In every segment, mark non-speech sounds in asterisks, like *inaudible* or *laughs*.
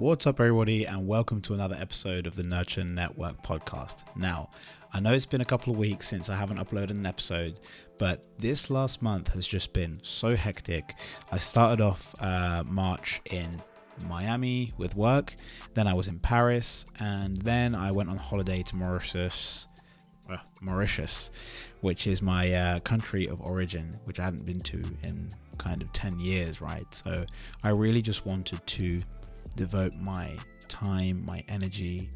What's up, everybody, and welcome to another episode of the Nurture Network podcast. Now, I know it's been a couple of weeks since I haven't uploaded an episode, but this last month has just been so hectic. I started off uh, March in Miami with work, then I was in Paris, and then I went on holiday to Mauritius. Mauritius, which is my uh, country of origin, which I hadn't been to in kind of 10 years, right? So I really just wanted to devote my time, my energy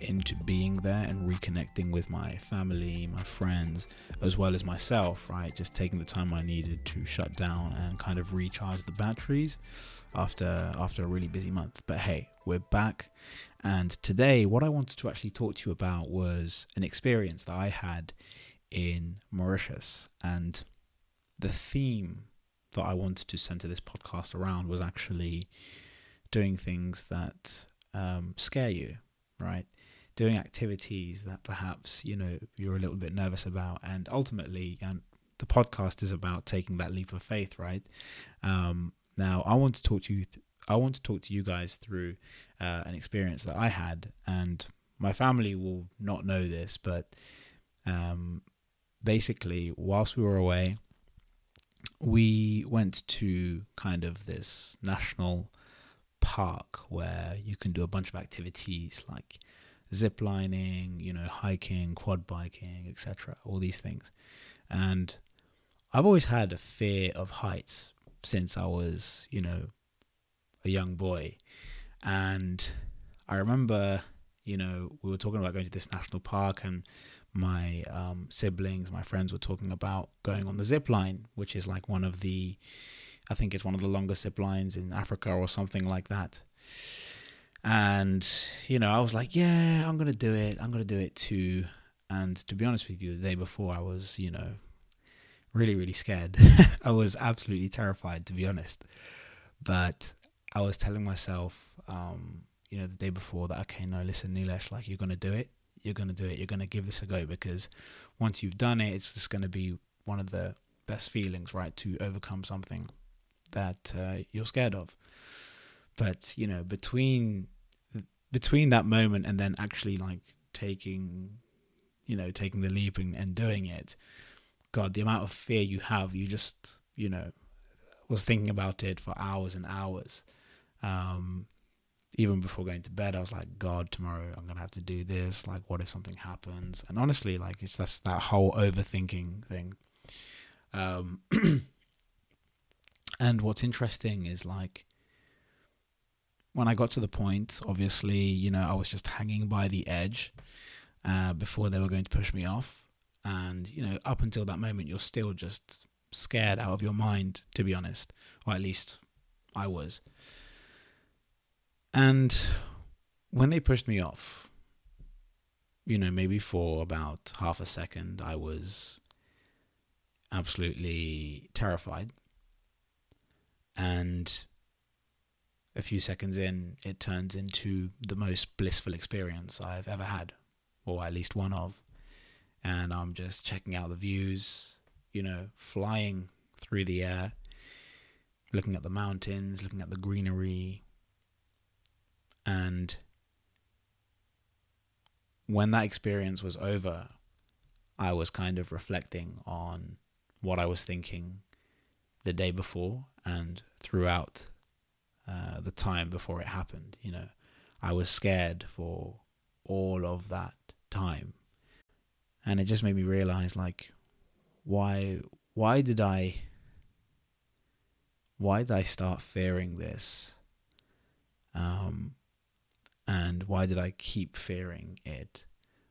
into being there and reconnecting with my family, my friends, as well as myself, right? Just taking the time I needed to shut down and kind of recharge the batteries after after a really busy month. But hey, we're back. And today what I wanted to actually talk to you about was an experience that I had in Mauritius and the theme that I wanted to center this podcast around was actually doing things that um, scare you, right? Doing activities that perhaps you know you're a little bit nervous about, and ultimately, and the podcast is about taking that leap of faith, right? Um, now, I want to talk to you. Th- I want to talk to you guys through uh, an experience that I had, and my family will not know this, but um, basically, whilst we were away, we went to kind of this national park where you can do a bunch of activities like zip lining, you know, hiking, quad biking, etc. All these things. And I've always had a fear of heights since I was, you know, a young boy. And I remember, you know, we were talking about going to this national park and my um, siblings, my friends were talking about going on the zip line, which is like one of the I think it's one of the longest zip lines in Africa or something like that. And, you know, I was like, yeah, I'm going to do it. I'm going to do it too. And to be honest with you, the day before, I was, you know, really, really scared. *laughs* I was absolutely terrified, to be honest. But I was telling myself, um, you know, the day before that, okay, no, listen, Nilesh, like, you're going to do it. You're going to do it. You're going to give this a go because once you've done it, it's just going to be one of the best feelings, right, to overcome something that uh, you're scared of. But you know, between between that moment and then actually like taking, you know, taking the leap and, and doing it, God, the amount of fear you have, you just, you know, was thinking about it for hours and hours. Um, even before going to bed, I was like, God, tomorrow I'm gonna have to do this. Like, what if something happens? And honestly, like, it's just that whole overthinking thing. Um, *clears throat* And what's interesting is like when I got to the point, obviously, you know, I was just hanging by the edge uh, before they were going to push me off. And, you know, up until that moment, you're still just scared out of your mind, to be honest. Or at least I was. And when they pushed me off, you know, maybe for about half a second, I was absolutely terrified and a few seconds in, it turns into the most blissful experience I've ever had, or at least one of. And I'm just checking out the views, you know, flying through the air, looking at the mountains, looking at the greenery. And when that experience was over, I was kind of reflecting on what I was thinking the day before and throughout uh, the time before it happened. You know, I was scared for all of that time, and it just made me realize, like, why why did I why did I start fearing this? Um, and why did I keep fearing it?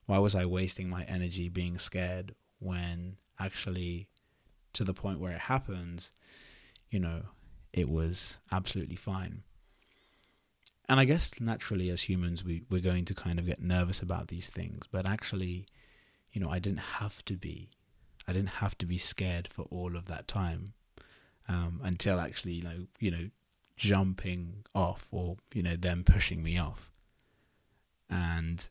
Why was I wasting my energy being scared when actually to the point where it happens, you know, it was absolutely fine. And I guess naturally, as humans, we, we're going to kind of get nervous about these things. But actually, you know, I didn't have to be. I didn't have to be scared for all of that time um, until actually, you know, you know, jumping off or you know them pushing me off. And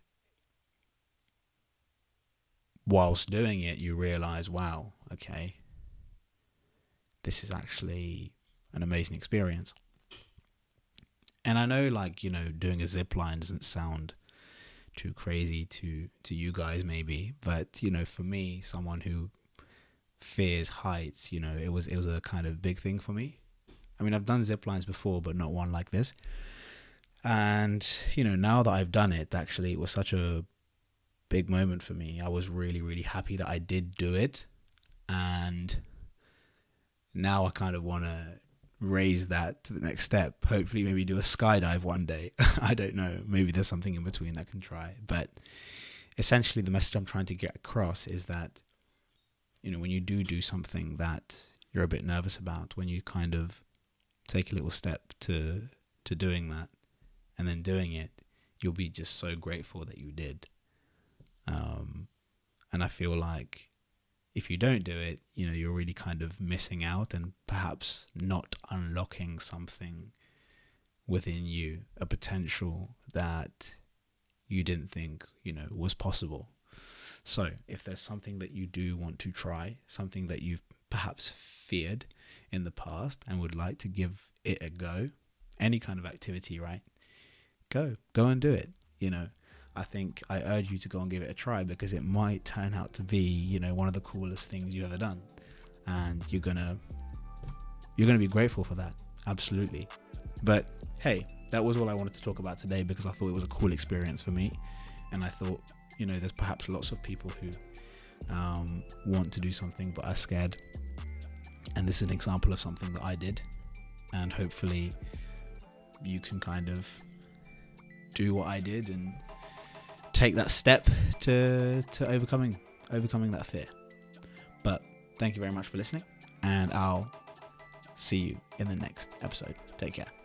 whilst doing it, you realize, wow, okay, this is actually an amazing experience. And I know, like you know, doing a zip line doesn't sound too crazy to to you guys, maybe, but you know, for me, someone who fears heights, you know, it was it was a kind of big thing for me. I mean, I've done zip lines before, but not one like this. And you know, now that I've done it, actually, it was such a big moment for me. I was really, really happy that I did do it, and now I kind of want to raise that to the next step. Hopefully, maybe do a skydive one day. *laughs* I don't know. Maybe there's something in between that I can try. But essentially, the message I'm trying to get across is that, you know, when you do do something that you're a bit nervous about, when you kind of take a little step to to doing that, and then doing it, you'll be just so grateful that you did. Um, and I feel like if you don't do it, you know, you're really kind of missing out and perhaps not unlocking something within you, a potential that you didn't think, you know, was possible. So, if there's something that you do want to try, something that you've perhaps feared in the past and would like to give it a go, any kind of activity, right? Go, go and do it. You know, I think I urge you to go and give it a try because it might turn out to be, you know, one of the coolest things you've ever done. And you're gonna you're gonna be grateful for that. Absolutely. But hey, that was all I wanted to talk about today because I thought it was a cool experience for me. And I thought, you know, there's perhaps lots of people who um, want to do something but are scared. And this is an example of something that I did. And hopefully you can kind of do what I did and take that step to to overcoming overcoming that fear. But thank you very much for listening, and I'll see you in the next episode. Take care.